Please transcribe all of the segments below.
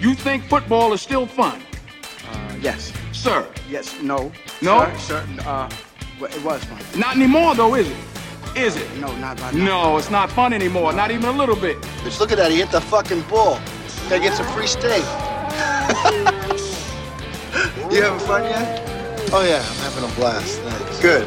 You think football is still fun? Uh, yes. Sir. Yes. No. No? Sir, sir, uh, well, it was fun. Not anymore, though, is it? Is it? No, not right now. No, it's not fun anymore. Not even a little bit. Bitch, look at that. He hit the fucking ball. Gotta get some free steak. you having fun yet? Oh, yeah. I'm having a blast. Thanks. Good.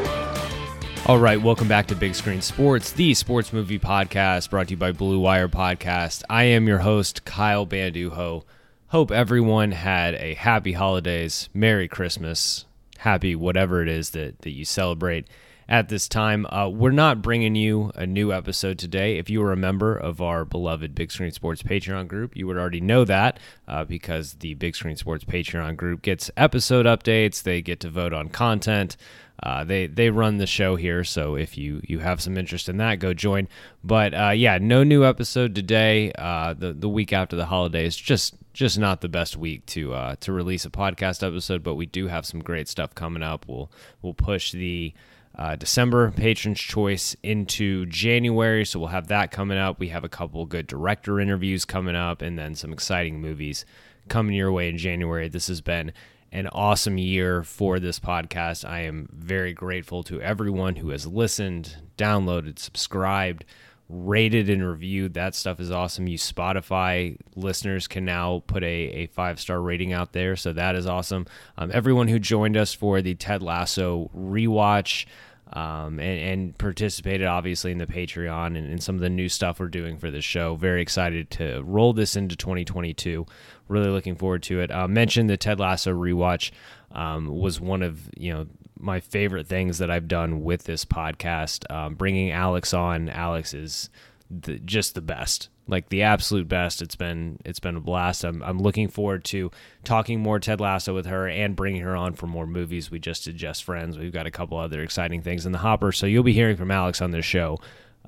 All right, welcome back to Big Screen Sports, the sports movie podcast brought to you by Blue Wire Podcast. I am your host, Kyle Bandujo. Hope everyone had a happy holidays, Merry Christmas, happy whatever it is that, that you celebrate at this time. Uh, we're not bringing you a new episode today. If you are a member of our beloved Big Screen Sports Patreon group, you would already know that uh, because the Big Screen Sports Patreon group gets episode updates, they get to vote on content. Uh, they they run the show here, so if you you have some interest in that, go join. But uh, yeah, no new episode today. Uh, the the week after the holidays, just just not the best week to uh, to release a podcast episode. But we do have some great stuff coming up. We'll we'll push the uh, December Patron's Choice into January, so we'll have that coming up. We have a couple good director interviews coming up, and then some exciting movies coming your way in January. This has been an awesome year for this podcast. I am very grateful to everyone who has listened, downloaded, subscribed, rated, and reviewed. That stuff is awesome. You Spotify listeners can now put a, a five star rating out there, so that is awesome. Um, everyone who joined us for the Ted Lasso rewatch. Um, and, and, participated obviously in the Patreon and, and, some of the new stuff we're doing for the show. Very excited to roll this into 2022. Really looking forward to it. Uh, mentioned the Ted Lasso rewatch um, was one of you know my favorite things that I've done with this podcast. Um, bringing Alex on, Alex is the, just the best like the absolute best. It's been it's been a blast. I'm I'm looking forward to talking more Ted Lasso with her and bringing her on for more movies. We just did Just Friends. We've got a couple other exciting things in the hopper, so you'll be hearing from Alex on this show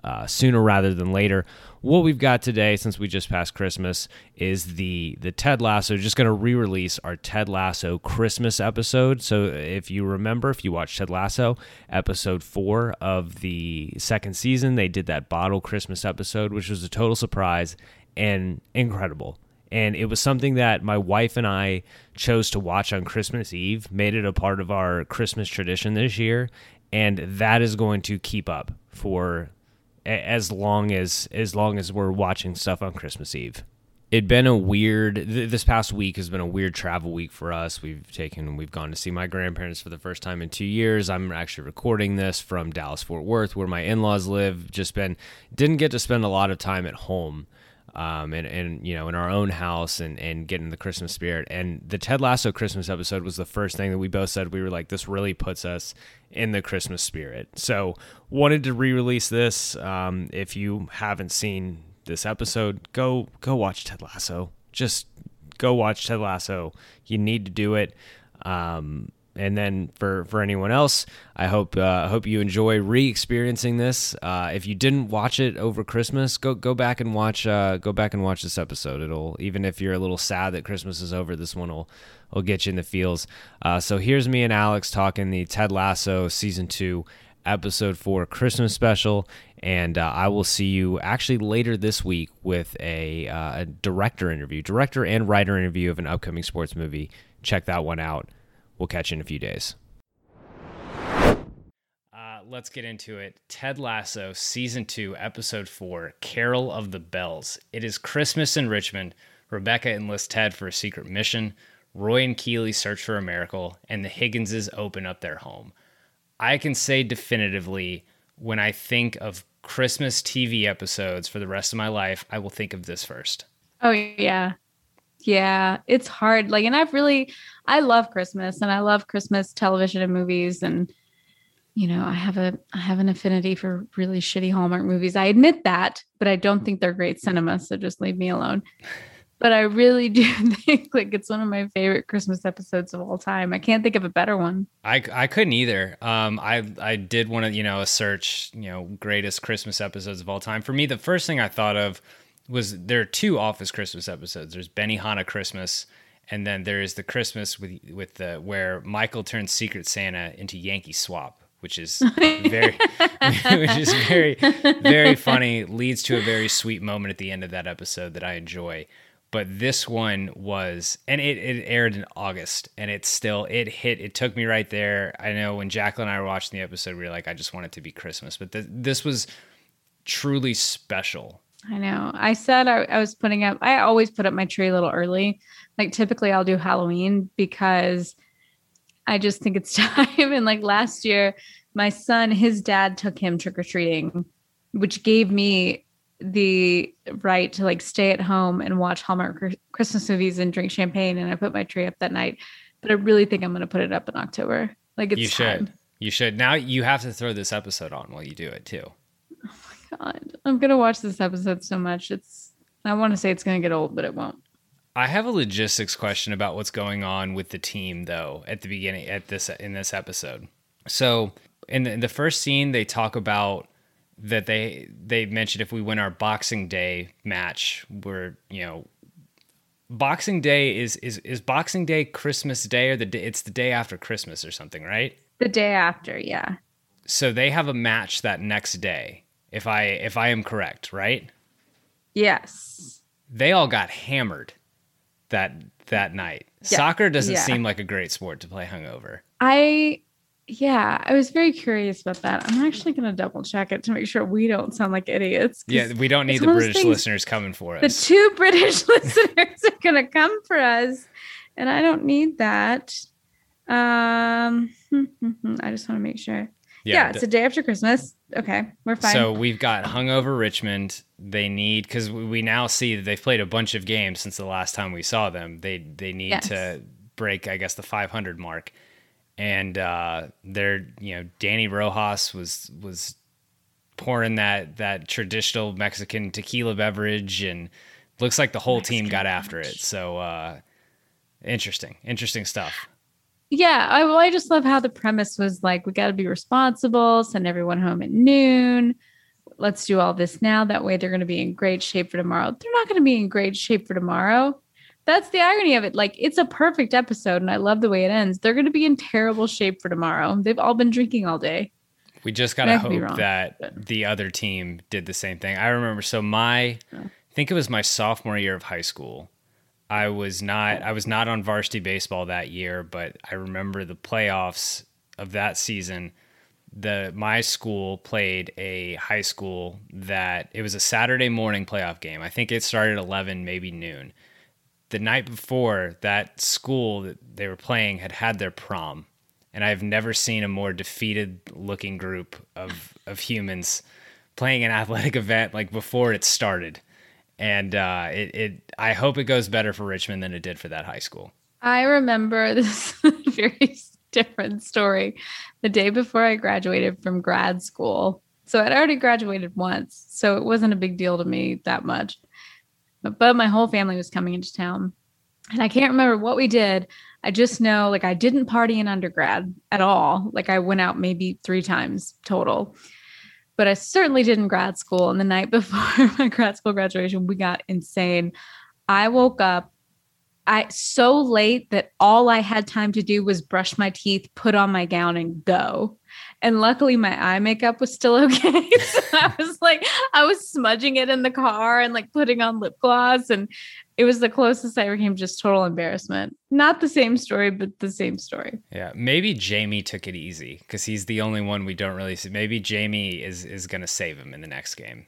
uh, sooner rather than later. What we've got today, since we just passed Christmas, is the the Ted Lasso. Just going to re-release our Ted Lasso Christmas episode. So if you remember, if you watched Ted Lasso, episode four of the second season, they did that bottle Christmas episode, which was a total surprise and incredible. And it was something that my wife and I chose to watch on Christmas Eve, made it a part of our Christmas tradition this year. And that is going to keep up for as long as as long as we're watching stuff on Christmas Eve. It'd been a weird. Th- this past week has been a weird travel week for us. We've taken, we've gone to see my grandparents for the first time in two years. I'm actually recording this from Dallas Fort Worth, where my in-laws live. Just been didn't get to spend a lot of time at home um, and, and you know in our own house and and get in the Christmas spirit. And the Ted Lasso Christmas episode was the first thing that we both said we were like, this really puts us in the Christmas spirit. So wanted to re-release this. Um, if you haven't seen this episode, go go watch Ted Lasso. Just go watch Ted Lasso. You need to do it. Um, and then for for anyone else, I hope uh, hope you enjoy re-experiencing this. Uh, if you didn't watch it over Christmas, go go back and watch uh, go back and watch this episode. It'll even if you're a little sad that Christmas is over, this one will will get you in the feels. Uh, so here's me and Alex talking the Ted Lasso season two episode four Christmas special. And uh, I will see you actually later this week with a, uh, a director interview, director and writer interview of an upcoming sports movie. Check that one out. We'll catch you in a few days. Uh, let's get into it. Ted Lasso, season two, episode four, Carol of the Bells. It is Christmas in Richmond. Rebecca enlists Ted for a secret mission. Roy and Keeley search for a miracle, and the Higginses open up their home. I can say definitively when I think of Christmas TV episodes for the rest of my life, I will think of this first. Oh, yeah. Yeah, it's hard. Like, and I've really, I love Christmas and I love Christmas television and movies. And, you know, I have a, I have an affinity for really shitty Hallmark movies. I admit that, but I don't think they're great cinema. So just leave me alone but I really do think like it's one of my favorite Christmas episodes of all time. I can't think of a better one. I, I couldn't either. Um, I I did want to you know a search you know greatest Christmas episodes of all time. For me, the first thing I thought of was there are two Office Christmas episodes. There's Benny Benihana Christmas, and then there is the Christmas with with the where Michael turns Secret Santa into Yankee Swap which is very which is very very funny leads to a very sweet moment at the end of that episode that I enjoy. But this one was and it, it aired in august and it still it hit it took me right there. I know when jacqueline and i were watching the episode we were like i just want it to be christmas. But th- this was truly special i know i said I, I was putting up i always put up my tree a little early like typically i'll do halloween because i just think it's time and like last year my son his dad took him trick-or-treating which gave me the right to like stay at home and watch Hallmark Christmas movies and drink champagne. And I put my tree up that night. But I really think I'm going to put it up in October. Like it's you should. Time. You should. Now you have to throw this episode on while you do it too. God, I'm gonna watch this episode so much. It's. I want to say it's gonna get old, but it won't. I have a logistics question about what's going on with the team though at the beginning at this in this episode. So in the, in the first scene, they talk about that they they mentioned if we win our Boxing Day match, we're you know Boxing Day is is is Boxing Day Christmas Day or the day, it's the day after Christmas or something, right? The day after, yeah. So they have a match that next day. If I if I am correct, right? Yes. They all got hammered that that night. Yeah. Soccer doesn't yeah. seem like a great sport to play hungover. I yeah, I was very curious about that. I'm actually going to double check it to make sure we don't sound like idiots. Yeah, we don't need the British listeners coming for us. The two British listeners are going to come for us, and I don't need that. Um, I just want to make sure. Yeah, yeah, it's a day after Christmas. Okay, we're fine. So we've got hungover Richmond. They need because we now see that they've played a bunch of games since the last time we saw them. They they need yes. to break, I guess, the 500 mark and uh, they're you know Danny Rojas was was pouring that that traditional Mexican tequila beverage, and looks like the whole Mexican team got after it. So uh, interesting, interesting stuff. Yeah, I well, I just love how the premise was like we got to be responsible, send everyone home at noon. Let's do all this now. That way, they're going to be in great shape for tomorrow. They're not going to be in great shape for tomorrow that's the irony of it. Like it's a perfect episode and I love the way it ends. They're going to be in terrible shape for tomorrow. They've all been drinking all day. We just got to hope wrong, that but. the other team did the same thing. I remember so my. I think it was my sophomore year of high school. I was not I was not on varsity baseball that year, but I remember the playoffs of that season. The my school played a high school that it was a Saturday morning playoff game. I think it started at 11 maybe noon the night before that school that they were playing had had their prom and I've never seen a more defeated looking group of of humans playing an athletic event like before it started. And uh, it, it I hope it goes better for Richmond than it did for that high school. I remember this very different story. The day before I graduated from grad school. So I'd already graduated once, so it wasn't a big deal to me that much but my whole family was coming into town. And I can't remember what we did. I just know like I didn't party in undergrad at all. Like I went out maybe three times total. But I certainly did in grad school. And the night before my grad school graduation, we got insane. I woke up I so late that all I had time to do was brush my teeth, put on my gown, and go. And luckily, my eye makeup was still okay. so I was like, I was smudging it in the car and like putting on lip gloss. And it was the closest I ever came, just total embarrassment. Not the same story, but the same story. Yeah, maybe Jamie took it easy because he's the only one we don't really see. Maybe Jamie is is going to save him in the next game.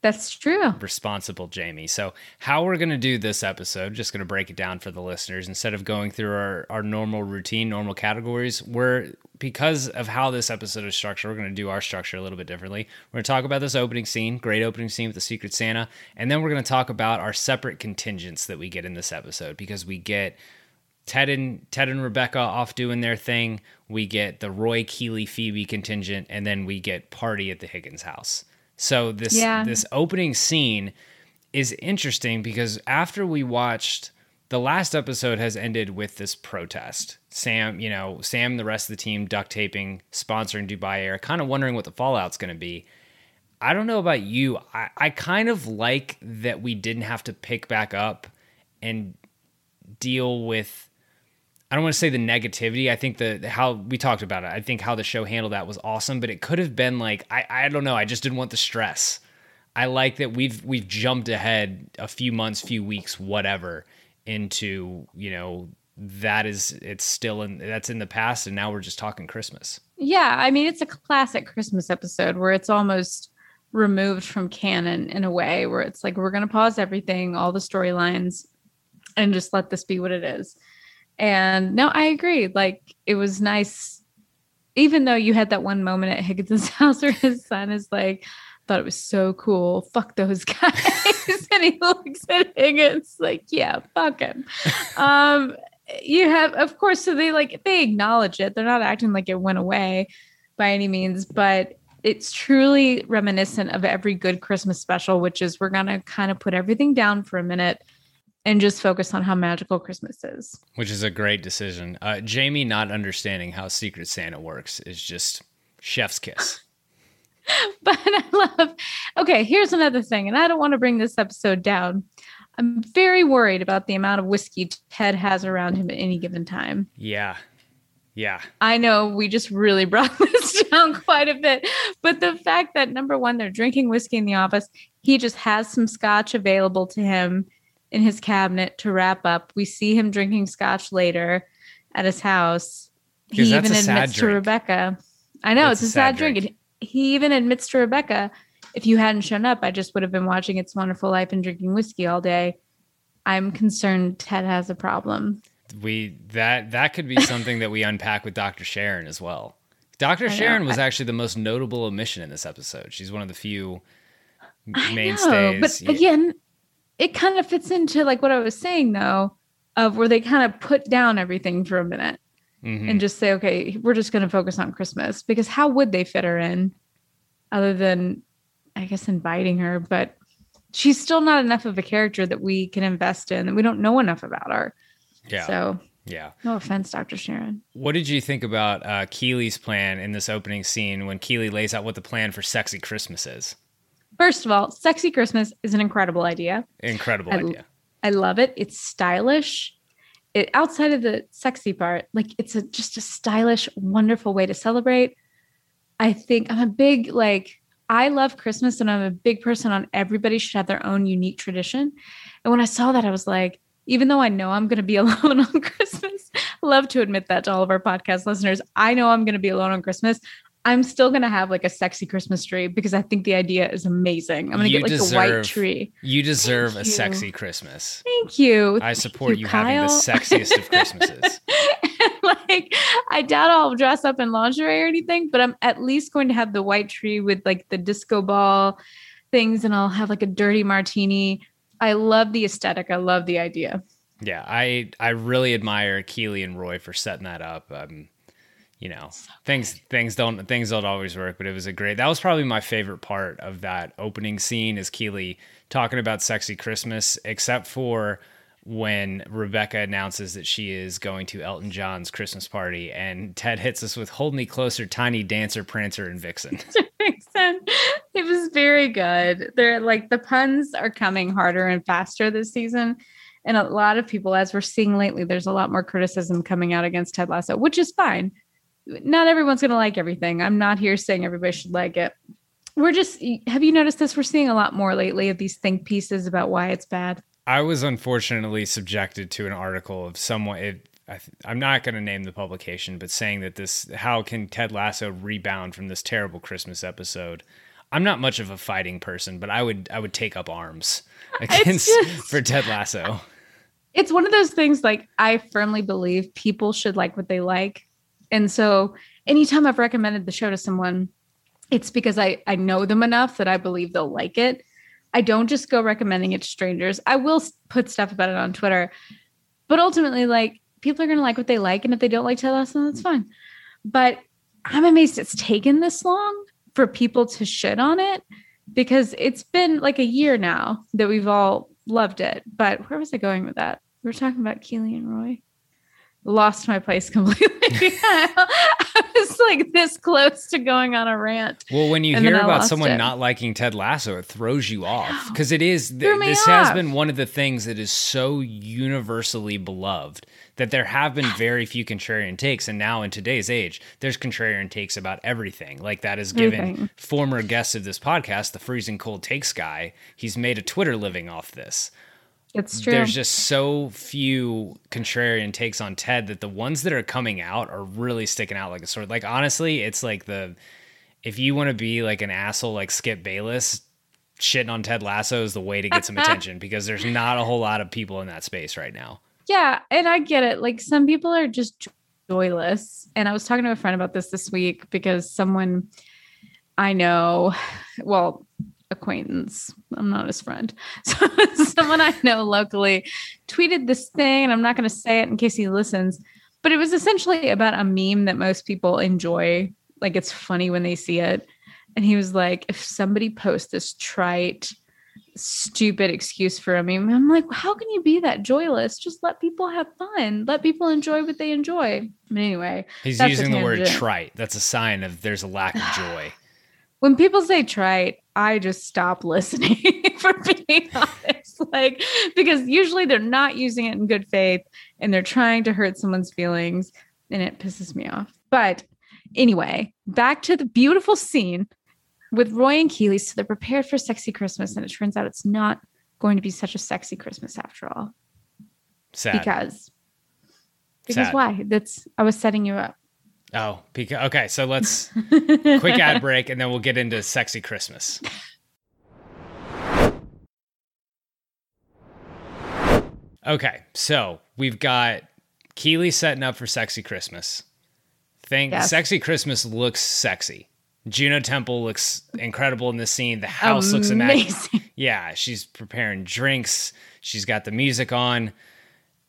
That's true. Responsible Jamie. So, how we're going to do this episode, just going to break it down for the listeners instead of going through our, our normal routine, normal categories, we're because of how this episode is structured, we're going to do our structure a little bit differently. We're going to talk about this opening scene, great opening scene with the Secret Santa, and then we're going to talk about our separate contingents that we get in this episode because we get Ted and Ted and Rebecca off doing their thing. We get the Roy Keeley Phoebe contingent, and then we get party at the Higgins house. So this Yeah. this opening scene is interesting because after we watched the last episode has ended with this protest. Sam, you know, Sam, and the rest of the team duct taping, sponsoring Dubai Air, kind of wondering what the fallout's going to be. I don't know about you. I, I kind of like that we didn't have to pick back up and deal with I don't want to say the negativity. I think the how we talked about it. I think how the show handled that was awesome, but it could have been like I I don't know. I just didn't want the stress. I like that we've we've jumped ahead a few months, few weeks, whatever, into you know that is it's still in that's in the past, and now we're just talking Christmas. Yeah, I mean, it's a classic Christmas episode where it's almost removed from canon in a way where it's like we're going to pause everything, all the storylines, and just let this be what it is. And no, I agree. Like it was nice, even though you had that one moment at Higgins' house where his son is like, thought it was so cool. Fuck those guys. and he looks at Higgins like, yeah, fuck him. um, you have, of course, so they like they acknowledge it. They're not acting like it went away by any means, but it's truly reminiscent of every good Christmas special, which is we're gonna kind of put everything down for a minute and just focus on how magical Christmas is. which is a great decision. Uh, Jamie not understanding how Secret Santa works is just chef's kiss. but I love. Okay, here's another thing, and I don't want to bring this episode down. I'm very worried about the amount of whiskey Ted has around him at any given time. Yeah, yeah, I know we just really brought this down quite a bit, but the fact that number one, they're drinking whiskey in the office, he just has some scotch available to him in his cabinet to wrap up. We see him drinking scotch later at his house. He even admits to. Rebecca. I know It's it's, a sad, sad drink. drink. He even admits to Rebecca, if you hadn't shown up, I just would have been watching It's Wonderful Life and drinking whiskey all day. I'm concerned Ted has a problem. we that that could be something that we unpack with Dr. Sharon as well. Dr. Sharon was actually the most notable omission in this episode. She's one of the few I know, mainstays. but Yeah. again, it kind of fits into like what I was saying though, of where they kind of put down everything for a minute Mhm. and just say, okay, we're just going to focus on Christmas because how would they fit her in other than, I guess, inviting her? But she's still not enough of a character that we can invest in, and we don't know enough about her. yeah, So, yeah. no offense, Dr. Sharon. What did you think about uh, Keeley's plan in this opening scene when Keeley lays out what the plan for Sexy Christmas is? First of all, Sexy Christmas is an incredible idea. Incredible I- idea. I love it. It's stylish. It outside of the sexy part, like it's a just a stylish, wonderful way to celebrate. I think I'm a big like I love Christmas and I'm a big person on everybody should have their own unique tradition. And when I saw that, I was like, even though I know I'm going to be alone on Christmas, love to admit that to all of our podcast listeners. I know I'm going to be alone on Christmas. I'm still going to have like a sexy Christmas tree because I think the idea is amazing. I'm going to You get like a white tree. You deserve a you. sexy Christmas. Thank you. I Thank support you, having the sexiest of Christmases. like I doubt I'll dress up in lingerie or anything, but I'm at least going to have the white tree with like the disco ball things, and I'll have like a dirty martini. I love the aesthetic. I love the idea. Yeah, I I really admire Keeley and Roy for setting that up. Um, you know, things things don't things don't always work, but it was a great. That was probably my favorite part of that opening scene is Keeley talking about sexy Christmas, except for when Rebecca announces that she is going to Elton John's Christmas party, and Ted hits us with "Hold Me Closer, Tiny Dancer, Prancer, and Vixen." Vixen. It was very good. They're like the puns are coming harder and faster this season. And a lot of people, as we're seeing lately, there's a lot more criticism coming out against Ted Lasso, which is fine. Not everyone's going to like everything. I'm not here saying everybody should like it. We're just, have you noticed this? We're seeing a lot more lately of these think pieces about why it's bad. I was unfortunately subjected to an article of someone. It, I am not going to name the publication, but saying that this, how can Ted Lasso rebound from this terrible Christmas episode? I'm not much of a fighting person, but I would I would take up arms against just, for Ted Lasso. It's one of those things like I firmly believe people should like what they like. And so anytime I've recommended the show to someone, it's because I I know them enough that I believe they'll like it. I don't just go recommending it to strangers. I will put stuff about it on Twitter. But ultimately like people are going to like what they like and if they don't like Ted Lasso that's fine. But I'm amazed it's taken this long for people to shit on it because it's been like a year now that we've all loved it. But where was I going with that? We were talking about Keeley and Roy. Lost my place completely. I was like this close to going on a rant. Well, when you hear about someone it. not liking Ted Lasso, it throws you off because it is. Th- this off. has been one of the things that is so universally beloved that there have been very few contrarian takes. And now in today's age, there's contrarian takes about everything. Like that is given everything. former guests of this podcast, the freezing cold takes guy. He's made a Twitter living off this. It's true. There's just so few contrarian takes on Ted that the ones that are coming out are really sticking out like a sword. Like honestly, it's like the if you want to be like an asshole like Skip Bayless, shitting on Ted Lasso is the way to get some attention because there's not a whole lot of people in that space right now. Yeah, and I get it. Like some people are just joyless. And I was talking to a friend about this this week because someone I know, well, acquaintance, I'm not his friend. So someone I know locally tweeted this thing, and I'm not going to say it in case he listens, but it was essentially about a meme that most people enjoy. Like it's funny when they see it. And he was like, if somebody posts this trite, stupid excuse for a meme. I'm like, how can you be that joyless? Just let people have fun. Let people enjoy what they enjoy. But anyway, he's using the word trite. That's a sign of there's a lack of joy. When people say trite, I just stop listening for being honest. Like, because usually they're not using it in good faith and they're trying to hurt someone's feelings and it pisses me off. But anyway, back to the beautiful scene with Roy and Keeley. So they're prepared for sexy Christmas, and it turns out it's not going to be such a sexy Christmas after all. Sad. Because because Sad. why? That's I was setting you up. Oh, because okay. So let's quick ad break, and then we'll get into sexy Christmas. Okay, so we've got Keeley setting up for sexy Christmas. Think yes. sexy Christmas looks sexy. Juno Temple looks incredible in this scene. The house Amazing. looks amazing. Yeah, she's preparing drinks. She's got the music on.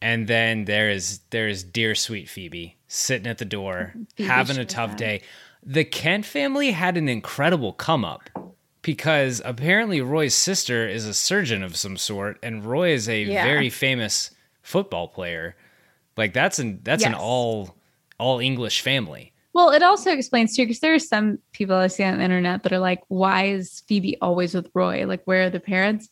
And then there is there is dear sweet Phoebe sitting at the door, having a tough day. The Kent family had an incredible come up because apparently Roy's sister is a surgeon of some sort, and Roy is a yeah. very famous football player. Like that's an that's yes. an all all English family. Well, it also explains too, because there are some people I see on the internet that are like, why is Phoebe always with Roy? Like, where are the parents?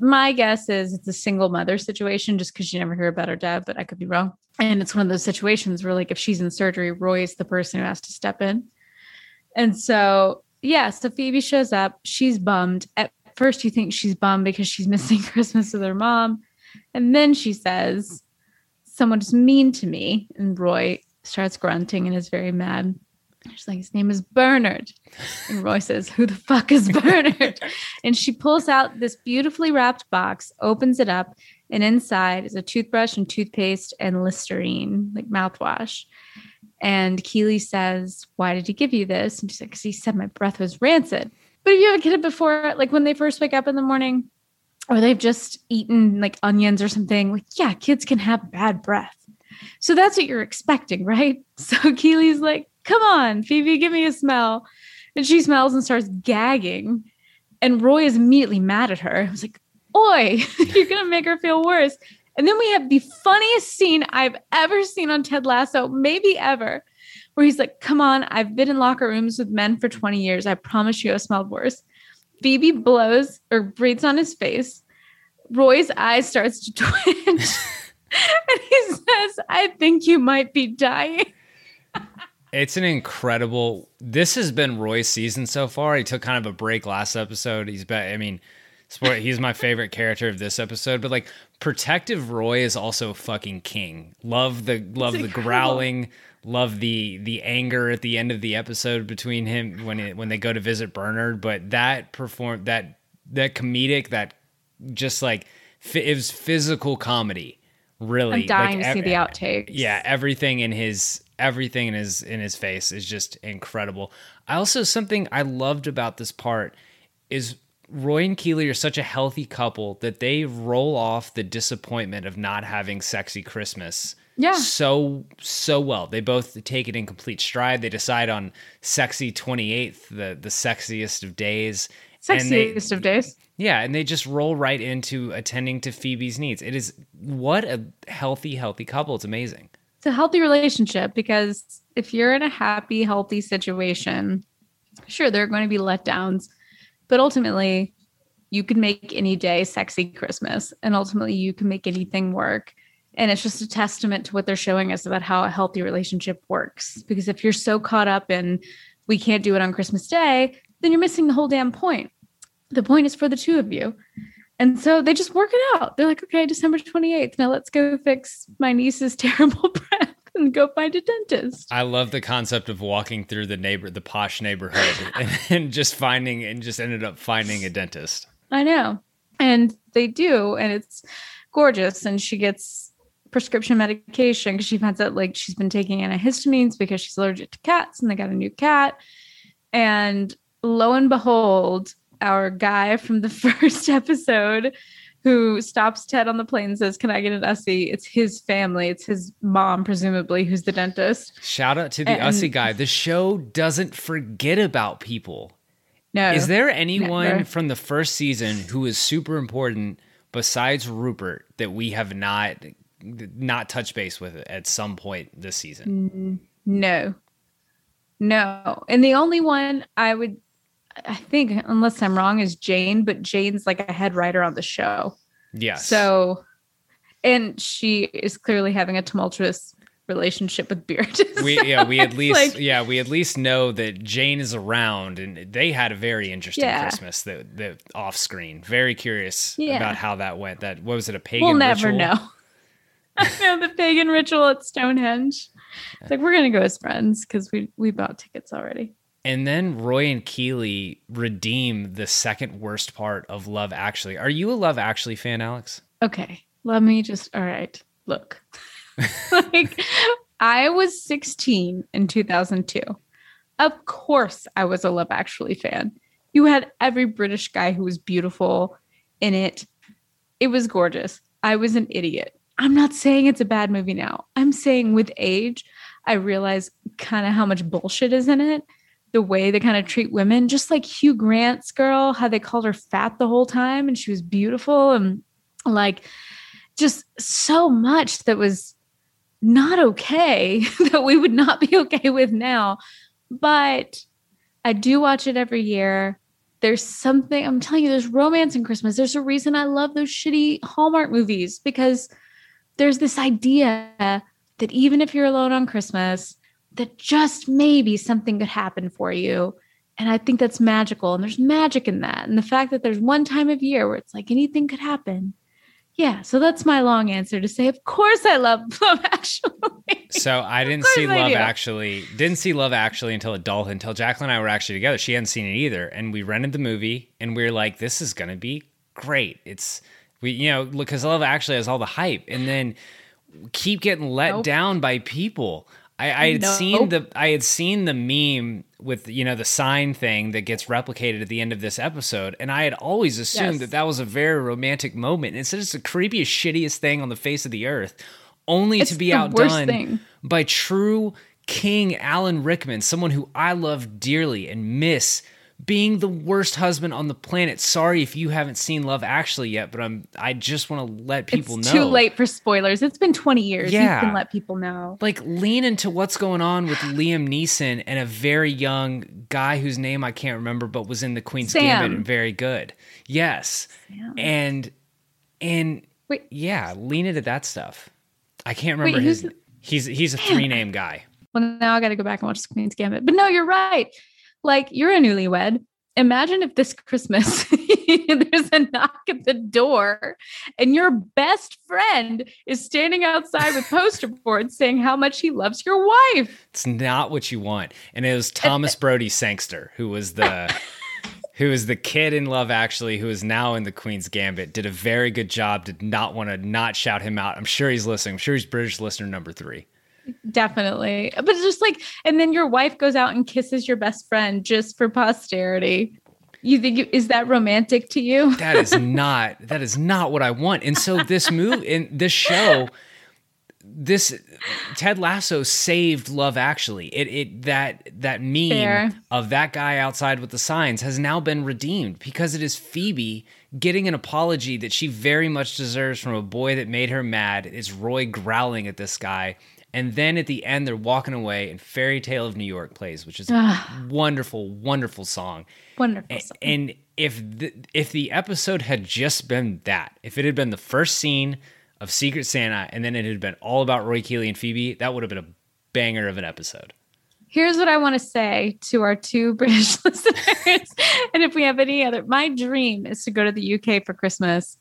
My guess is it's a single mother situation just because you never hear about her dad, but I could be wrong. And it's one of those situations where, like, if she's in surgery, Roy is the person who has to step in. And so, yeah, so Phoebe shows up. She's bummed. At first, you think she's bummed because she's missing Christmas with her mom. And then she says, Someone's mean to me. And Roy starts grunting and is very mad. She's like, his name is Bernard. And Roy says, Who the fuck is Bernard? and she pulls out this beautifully wrapped box, opens it up, and inside is a toothbrush and toothpaste and Listerine, like mouthwash. And Keeley says, Why did he give you this? And she's like, Because he said my breath was rancid. But have you ever kidded before, like when they first wake up in the morning, or they've just eaten like onions or something? Like, yeah, kids can have bad breath. So that's what you're expecting, right? So Keeley's like, come on, Phoebe, give me a smell. And she smells and starts gagging. And Roy is immediately mad at her. I was like, Oi, you're going to make her feel worse. And then we have the funniest scene I've ever seen on Ted Lasso, maybe ever, where he's like, Come on, I've been in locker rooms with men for 20 years. I promise you I smelled worse. Phoebe blows or breathes on his face. Roy's eye starts to twitch. and he says, I think you might be dying. It's an incredible. This has been Roy's season so far. He took kind of a break last episode. He's been. I mean, sport. He's my favorite character of this episode. But like, protective Roy is also fucking king. Love the love the incredible. growling. Love the the anger at the end of the episode between him when it, when they go to visit Bernard. But that perform that that comedic that just like it was physical comedy. Really, I'm dying like, to see ev- the outtakes. yeah everything in his everything in his in his face is just incredible i also something i loved about this part is roy and Keeley are such a healthy couple that they roll off the disappointment of not having sexy christmas Yeah. so so well they both take it in complete stride they decide on sexy 28th the the sexiest of days and they- Sexiest of days. yeah, and they just roll right into attending to Phoebe's needs. It is what a healthy, healthy couple. It's amazing. It's a healthy relationship because if you're in a happy, healthy situation, sure, there are going to be letdowns, but ultimately, you can make any day sexy Christmas, and ultimately, you can make anything work. And it's just a testament to what they're showing us about how a healthy relationship works. Because if you're so caught up in we can't do it on Christmas Day, then you're missing the whole damn point. The point is for the two of you. And so they just work it out. They're like, okay, December 28th. Now let's go fix my niece's terrible breath and go find a dentist. I love the concept of walking through the neighbor, the posh neighborhood, and, and just finding and just ended up finding a dentist. I know. And they do. And it's gorgeous. And she gets prescription medication because she finds out like she's been taking antihistamines because she's allergic to cats and they got a new cat. And lo and behold, our guy from the first episode who stops Ted on the plane and says, Can I get an Ussie? It's his family. It's his mom, presumably, who's the dentist. Shout out to the And- guy. The show doesn't forget about people. No. Is there anyone never. from the first season who is super important besides Rupert that we have not not touched base with at some point this season? No. No. And the only one I would I think, unless I'm wrong, is Jane, but Jane's like a head writer on the show. Yes. So and she is clearly having a tumultuous relationship with Beard. we yeah we at least like- yeah we at least know that Jane is around and they had a very interesting Yeah. Christmas that that off screen. Very curious Yeah. about how that went. That what was it a pagan? we'll never ritual? know. Know the pagan ritual at Stonehenge. It's like we're gonna go as friends because we we bought tickets already. And then Roy and Keeley redeem the second worst part of Love Actually. Are you a Love Actually fan, Alex? Okay, let me just. All right, look. like, I was 16 in 2002. Of course, I was a Love Actually fan. You had every British guy who was beautiful in it. It was gorgeous. I was an idiot. I'm not saying it's a bad movie now. I'm saying with age, I realize kind of how much bullshit is in it. The way they kind of treat women, just like Hugh Grant's girl, how they called her fat the whole time and she was beautiful and like just so much that was not okay that we would not be okay with now. But I do watch it every year. There's something, I'm telling you, there's romance in Christmas. There's a reason I love those shitty Hallmark movies because there's this idea that even if you're alone on Christmas, that just maybe something could happen for you. And I think that's magical. And there's magic in that. And the fact that there's one time of year where it's like anything could happen. Yeah. So that's my long answer to say, of course I love Love Actually. So I didn't see I Love do. Actually. Didn't see Love Actually until adulthood. Until Jacqueline and I were actually together. She hadn't seen it either, and we rented the movie, and we were like, "This is gonna be great." It's we, you know, because Love Actually has all the hype, and then keep getting let Nope. down by people. I, I had Nope. seen the I had seen the meme with you know the sign thing that gets replicated at the end of this episode, and I had always assumed Yes. that that was a very romantic moment. It's the creepiest, shittiest thing on the face of the earth, only It's to be outdone by true King Alan Rickman, someone who I love dearly and miss being the worst husband on the planet. Sorry if you haven't seen Love Actually yet, but I'm I just want to let people it's know. too late for spoilers. It's been 20 years. Yeah. You can let people know. Like lean into what's going on with Liam Neeson and a very young guy whose name I can't remember, but was in the Queen's Sam. Gambit and very good. Yes, and And Wait. yeah, lean into that stuff. I can't Wait, remember his. who's He's he's a three name guy. Well, now I got to go back and watch the Queen's Gambit. But no, you're right. Like you're a newlywed. Imagine if this Christmas there's a knock at the door and your best friend is standing outside with poster boards saying how much he loves your wife. It's not what you want. And it was Thomas Brodie Sangster, who was the who was the kid in Love Actually, who is now in the Queen's Gambit, did a very good job. Did not want to not shout him out. I'm sure he's listening. I'm sure he's British listener number three. Definitely. But it's just like, and then your wife goes out and kisses your best friend just for posterity. You think you, is that romantic to you? That is not that is not what I want. And so this move in this show, this Ted Lasso saved Love Actually. It it that that meme Fair. of that guy outside with the signs has now been redeemed because it is Phoebe getting an apology that she very much deserves from a boy that made her mad. It's Roy growling at this guy. And then at the end, they're walking away, and Fairy Tale of New York plays, which is a ah. wonderful, wonderful song. Wonderful. Song. And if the, if the episode had just been that, if it had been the first scene of Secret Santa, and then it had been all about Roy Keeley and Phoebe, that would have been a banger of an episode. Here's what I want to say to our two British listeners. and if we have any other, my dream is to go to the UK for Christmas.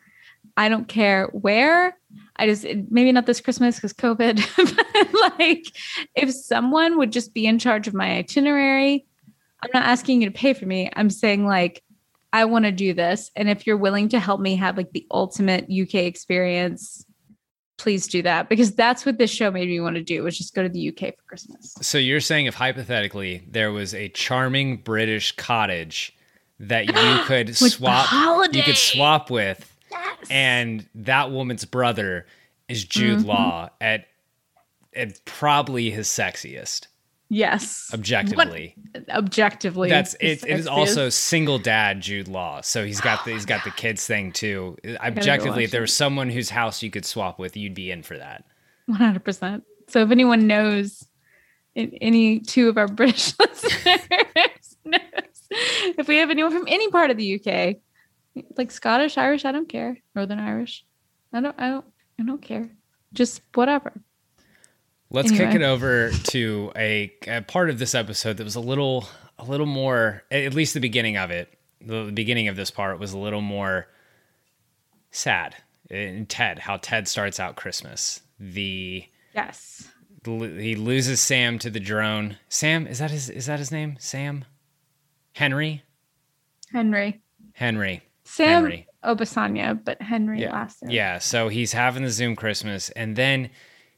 I don't care where. I just, maybe not this Christmas because COVID, but like if someone would just be in charge of my itinerary, I'm not asking you to pay for me. I'm saying like, I want to do this. And if you're willing to help me have like the ultimate UK experience, please do that because that's what this show made me want to do was just go to the UK for Christmas. So you're saying if hypothetically there was a charming British cottage that you could swap, you could swap with, and that woman's brother is Jude Mm-hmm. Law at at probably his sexiest, Yes. objectively. What- objectively. That's it. It is also single dad Jude Law, so he's got the he's got the kids thing too. Objectively, if there was someone whose house you could swap with, you'd be in for that. 100%. So if anyone knows, in, any two of our British listeners knows, if we have anyone from any part of the UK, like Scottish, Irish, I don't care. Northern Irish, I don't, I don't, I don't care. Just whatever. Let's kick it over to a, a part of this episode that was a little a little more at least the beginning of it. The, the beginning of this part was a little more sad. In Ted, how Ted starts out Christmas. The Yes. he loses Sam to the drone. Sam is that his is that his name? Sam? Henry? Henry. Henry. Sam Henry. Obisanya, but Henry Yeah. last name. Yeah. So he's having the Zoom Christmas and then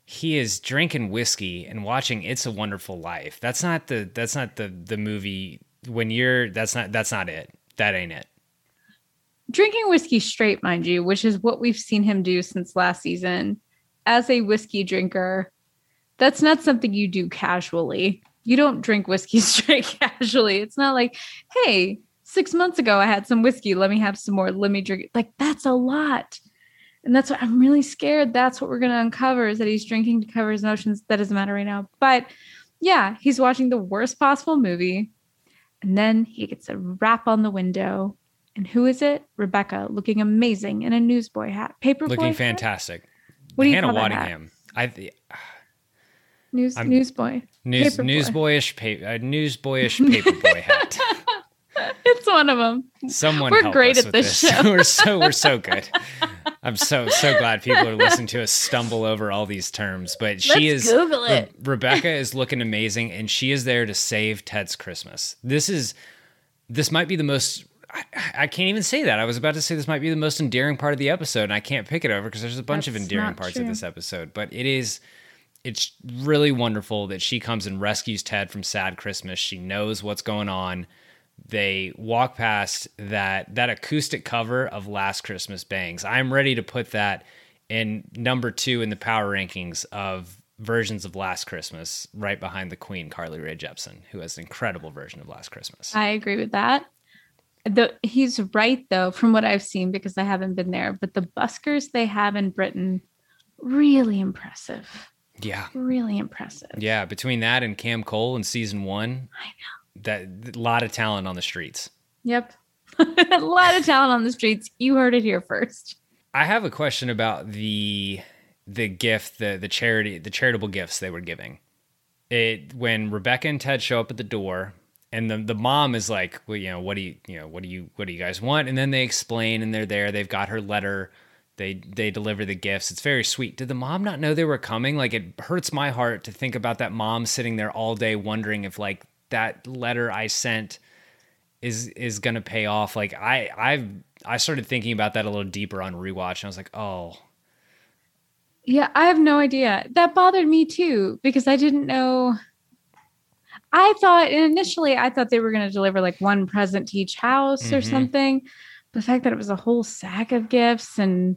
he is drinking whiskey and watching It's a Wonderful Life. That's not the that's not the the movie when you're that's not that's not it. That ain't it. drinking whiskey straight, mind you, which is what we've seen him do since last season. As a whiskey drinker, that's not something you do casually. You don't drink whiskey straight casually. It's not like, hey, six months ago I had some whiskey. Let me have some more. Let me drink. it." Like, that's a lot. And that's what I'm really scared. That's what we're going to uncover is that he's drinking to cover his emotions. That doesn't matter right now. But yeah, he's watching the worst possible movie. And then he gets a rap on the window. And who is it? Rebecca, looking amazing in a newsboy hat. Paper Looking fantastic. What do you Hannah hat? Waddingham. I th- News I'm- newsboy. news Paperboy. newsboyish pa- uh, newsboyish paperboy hat. One of them. Someone We're great at with this show. we're so we're so good. I'm so so glad people are listening to us stumble over all these terms. But she Let's is Google Re- it. Rebecca is looking amazing, and she is there to save Ted's Christmas. This is this might be the most. I, I can't even say that. I was about to say this might be the most endearing part of the episode, and I can't pick it over because there's a bunch of endearing parts true. of this episode. But it is it's really wonderful that she comes and rescues Ted from sad Christmas. She knows what's going on. They walk past that that acoustic cover of Last Christmas Bangs. I'm ready to put that in number 2 in the power rankings of versions of Last Christmas right behind the Queen Carly Rae Jepsen who has an incredible version of Last Christmas. I agree with that. The, he's right though, from what I've seen because I haven't been there. But the buskers they have in Britain, really impressive. yeah. Really impressive. Yeah, between that and Cam Cole in season 1, I know. That a lot of talent on the streets. Yep. a lot of talent on the streets. You heard it here first. I have a question about the the gift, the the charity, the charitable gifts they were giving. It when Rebecca and Ted show up at the door, and the the mom is like, well, you know, what do you, you know, what do you, what do you guys want? And then they explain, and they're there. They've got her letter. They they deliver the gifts. It's very sweet. Did the mom not know they were coming? Like it hurts my heart to think about that mom sitting there all day wondering if like that letter I sent is is gonna pay off. Like I I've I started thinking about that a little deeper on rewatch, and I was like, oh, Yeah, I have no idea. That bothered me too because I didn't know. I thought initially I thought they were going to deliver like one present to each house or Mhm. something. The fact that it was a whole sack of gifts and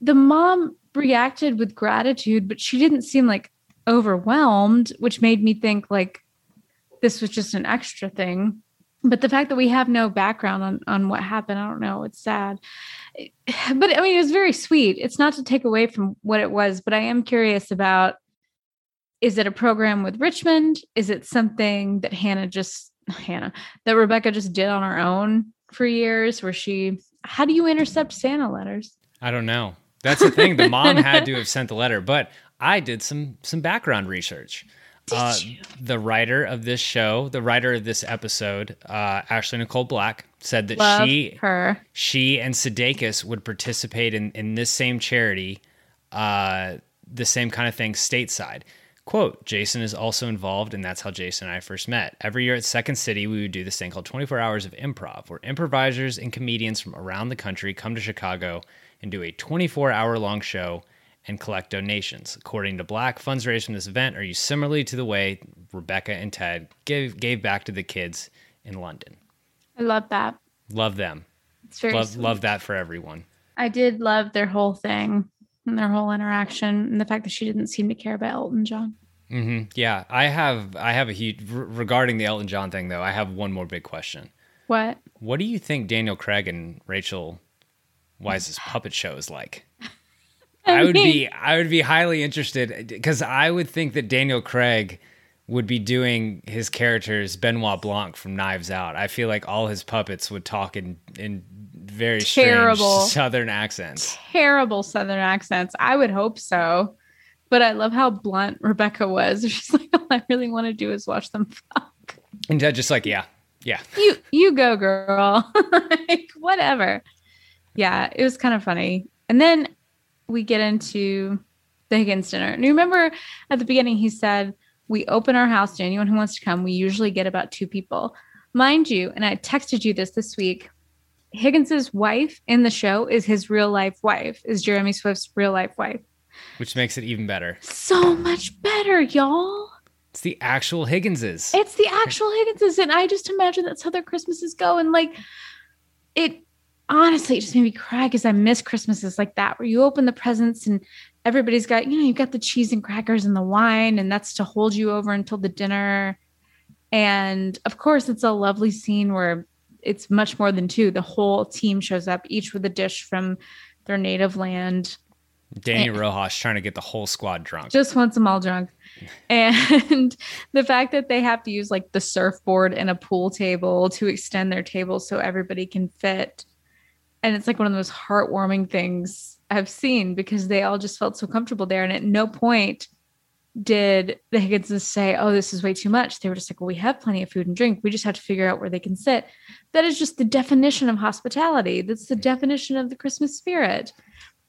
the mom reacted with gratitude, but she didn't seem like overwhelmed, which made me think like this was just an extra thing. But the fact that we have no background on on what happened, I don't know. It's sad but I mean, it was very sweet. It's not to take away from what it was, but I am curious about is it a program with Richmond? Is it something that Hannah just, Hannah, that Rebecca just did on her own for years where she, how do you intercept Santa letters? I don't know. That's the thing. The mom had to have sent the letter, but I did some some background research. Uh, the writer of this show, the writer of this episode, uh, Ashley Nicole Black, said that Love she her. she and Sudeikis would participate in in this same charity, uh, the same kind of thing stateside. Quote, Jason is also involved, and that's how Jason and I first met. Every year at Second City, we would do this thing called 24 Hours of Improv, where improvisers and comedians from around the country come to Chicago and do a 24 hour long show and collect donations. According to Black, funds raised from this event are used similarly to the way Rebecca and Ted gave, gave back to the kids in London. I love that. Love them. It's very Love, sweet. love that for everyone. I did love their whole thing and their whole interaction and the fact that she didn't seem to care about Elton John. hmm Yeah, I have I have a huge r- regarding the Elton John thing though. I have one more big question. What? What do you think Daniel Craig and Rachel Weisz's puppet show is like? I would be I would be highly interested because I would think that Daniel Craig would be doing his characters Benoit Blanc from Knives Out. I feel like all his puppets would talk in in very Terrible. strange southern accents. terrible southern accents. I would hope so. But I love how blunt Rebecca was. She's like, all I really want to do is watch them fuck. And Ted just like, yeah, yeah. You you go, girl. like, whatever. Yeah, it was kind of funny. And then we get into the Higgins dinner. And you remember at the beginning he said, We open our house to anyone who wants to come. We usually get about two people. Mind you, and I texted you this this week. Higgins's wife in the show is his real life wife, is Jeremy Swift's real life wife. Which makes it even better. So much better, y'all. It's the actual Higginses. It's the actual Higginses, and I just imagine that's how their Christmases go. And like, it honestly it just made me cry because I miss Christmases like that, where you open the presents and everybody's got, you know, you've got the cheese and crackers and the wine, and that's to hold you over until the dinner. And of course, it's a lovely scene where it's much more than two. The whole team shows up, each with a dish from their native land. Danny Rojas trying to get the whole squad drunk. just wants them all drunk. And the fact that they have to use like the surfboard and a pool table to extend their table so everybody can fit. And it's like one of the most heartwarming things I've seen because they all just felt so comfortable there. And at no point did the Higginses say, Oh, this is way too much. They were just like, Well, we have plenty of food and drink. We just have to figure out where they can sit. That is just the definition of hospitality. That's the definition of the Christmas spirit.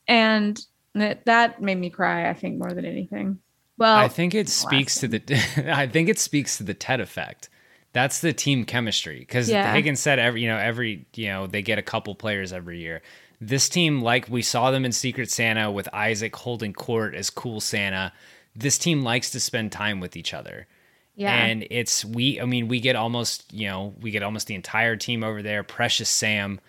And that, that made me cry, I think, more than anything. Well, I think it speaks to the I think it speaks to the Ted effect. That's the team chemistry because Yeah. Higgins said every you know every you know they get a couple players every year. This team, like we saw them in Secret Santa with Isaac holding court as cool Santa. This team likes to spend time with each other. yeah. And it's we I mean we get almost, you know, we get almost the entire team over there. Precious Sam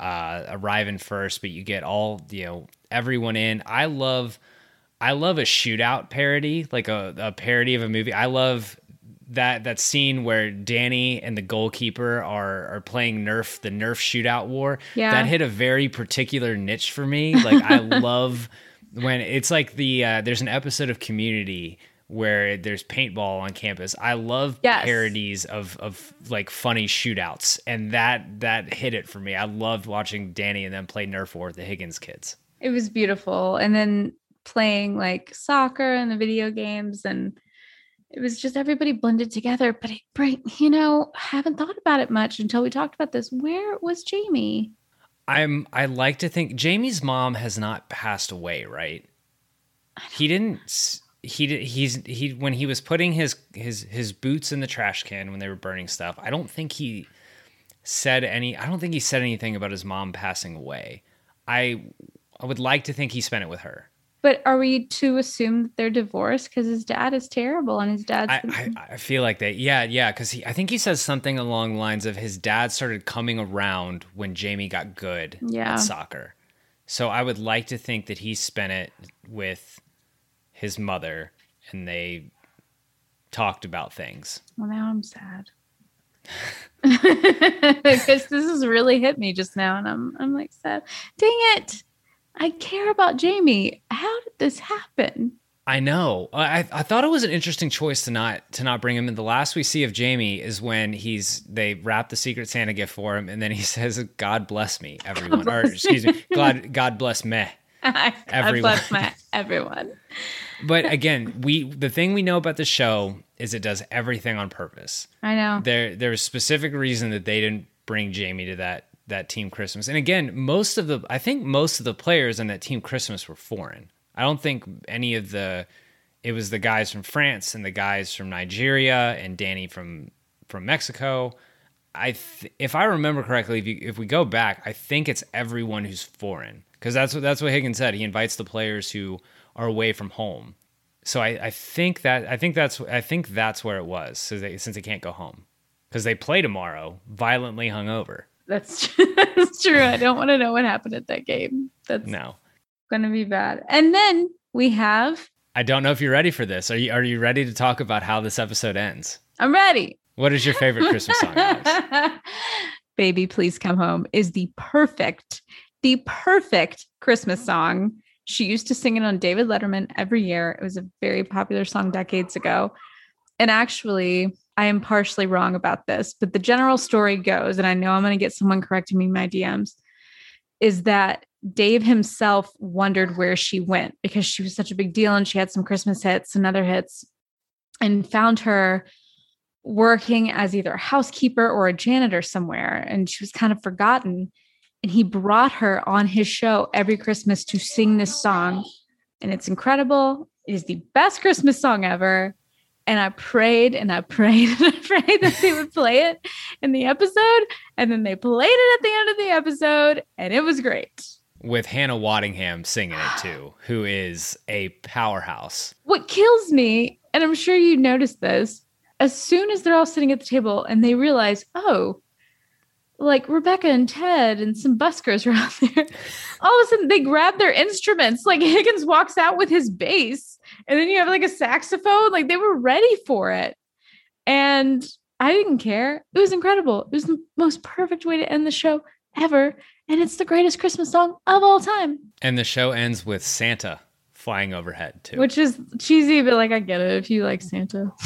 uh arriving first, but you get all, you know, everyone in. I love I love a shootout parody, like a, a parody of a movie. I love that that scene where Danny and the goalkeeper are are playing Nerf the Nerf shootout war. Yeah. That hit a very particular niche for me. Like I love when it's like the uh, there's an episode of Community where there's paintball on campus. I love Yes. parodies of of like funny shootouts, and that that hit it for me. I loved watching Danny and them play Nerf war with the Higgins kids. It was beautiful. And then playing like soccer and the video games and it was just everybody blended together. But it bring you know, I haven't thought about it much until we talked about this. Where was Jamie? I'm I like to think Jamie's mom has not passed away, right? He didn't he did he's he when he was putting his his his boots in the trash can when they were burning stuff. I don't think he said any I don't think he said anything about his mom passing away. I I would like to think he spent it with her. But are we to assume that they're divorced because his dad is terrible and his dad's I, I, I feel like that. Yeah, yeah, because I think he says something along the lines of his dad started coming around when Jamie got good Yeah. at soccer. So I would like to think that he spent it with his mother and they talked about things. well now I'm sad. Because this has really hit me just now and I'm I'm like sad. Dang it. I care about Jamie. How did this happen? I know. I I thought it was an interesting choice to not to not bring him in. The last we see of Jamie is when he's they wrap the Secret Santa gift for him, and then he says, "God bless me, everyone," or excuse me, God God bless me. God Everyone. bless my everyone. But again, we the thing we know about the show is it does everything on purpose. I know. There there's specific reason that they didn't bring Jamie to that that team Christmas. And again, most of the I think most of the players on that team Christmas were foreign. I don't think any of the it was the guys from France and the guys from Nigeria and Danny from from Mexico. I th- if I remember correctly, if you, if we go back, I think it's everyone who's foreign because that's what that's what Higgins said. He invites the players who are away from home. So I, I think that I think that's I think that's where it was. So they, since they can't go home because they play tomorrow, violently hungover. That's true. That's true. I don't want to know what happened at that game. That's No, going to be bad. And then we have I don't know if you're ready for this. Are you Are you ready to talk about how this episode ends? I'm ready. What is your favorite Christmas song? Baby, please come home is the perfect, the perfect Christmas song. She used to sing it on David Letterman every year. It was a very popular song decades ago. And actually, I am partially wrong about this, but the general story goes, and I know I'm going to get someone correcting me in my DMs, is that Dave himself wondered where she went because she was such a big deal and she had some Christmas hits and other hits and found her working as either a housekeeper or a janitor somewhere and she was kind of forgotten and he brought her on his show every christmas to sing this song and it's incredible. It is the best christmas song ever and i prayed and i prayed and i prayed that they would play it in the episode and then they played it at the end of the episode and it was great With Hannah Waddingham singing it too, who is a powerhouse. what kills me, and I'm sure you noticed this, as soon as they're all sitting at the table and they realize, oh, like Rebecca and Ted and some buskers are out there, all of a sudden they grab their instruments. Like Higgins walks out with his bass, and then you have like a saxophone. Like they were ready for it. And I didn't care. It was incredible. It was the most perfect way to end the show ever. And it's the greatest Christmas song of all time. And the show ends with Santa flying overhead too. Which is cheesy, but like I get it if you like Santa.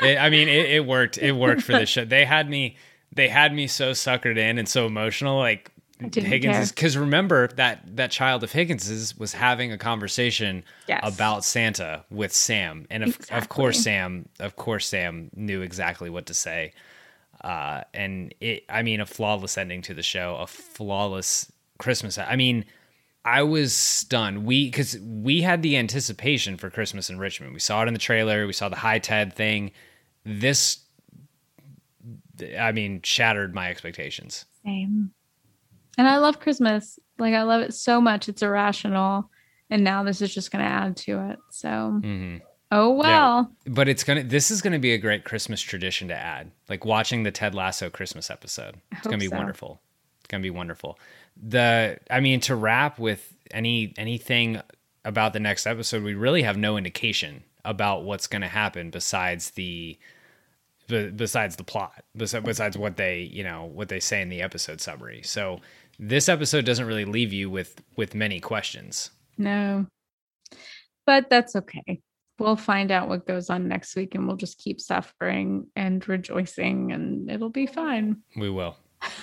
It- I mean, it, it worked. It worked for the show. They had me. They had me so suckered in and so emotional. Like Higgins because remember that that child of Higgins's was having a conversation Yes. about Santa with Sam, and of, of course Sam, of course Sam knew exactly what to say. Uh, and it, I mean, a flawless ending to the show, a flawless Christmas. I mean, I was stunned. We because we had the anticipation for Christmas in Richmond. We saw it in the trailer. We saw the high Ted thing. This, I mean, shattered my expectations. Same. And I love Christmas. Like I love it so much. It's irrational. And now this is just going to add to it. So, Mhm. oh well. But it's gonna. This is gonna be a great Christmas tradition to add. Like watching the Ted Lasso Christmas episode. It's gonna be so. wonderful. It's gonna be wonderful. The. I mean, to wrap with any anything about the next episode, we really have no indication about what's gonna happen besides the. Be- Besides the plot, besides what they, you know, what they say in the episode summary. So this episode doesn't really leave you with with many questions. No. But that's okay. We'll find out what goes on next week and we'll just keep suffering and rejoicing and it'll be fine. We will.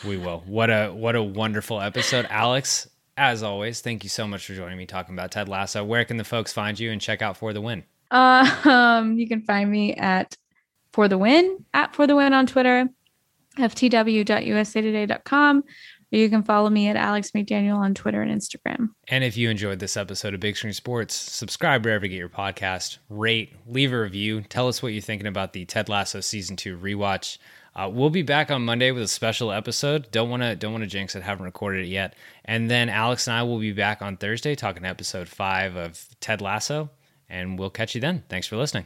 We will. What a what a wonderful episode, Alex. as always, thank you so much for joining me talking about Ted Lasso. Where can the folks find you and check out For the Win? Uh, um, you can find me at For the Win, at For the Win on Twitter, ftw.usatoday.com, or you can follow me at Alex McDaniel on Twitter and Instagram. And if you enjoyed this episode of Big Screen Sports, subscribe wherever you get your podcast, rate, leave a review, tell us what you're thinking about the Ted Lasso season two rewatch. Uh, we'll be back on Monday with a special episode. Don't want to don't want to jinx it. Haven't recorded it yet. And then Alex and I will be back on Thursday talking episode five of Ted Lasso. And we'll catch you then. Thanks for listening.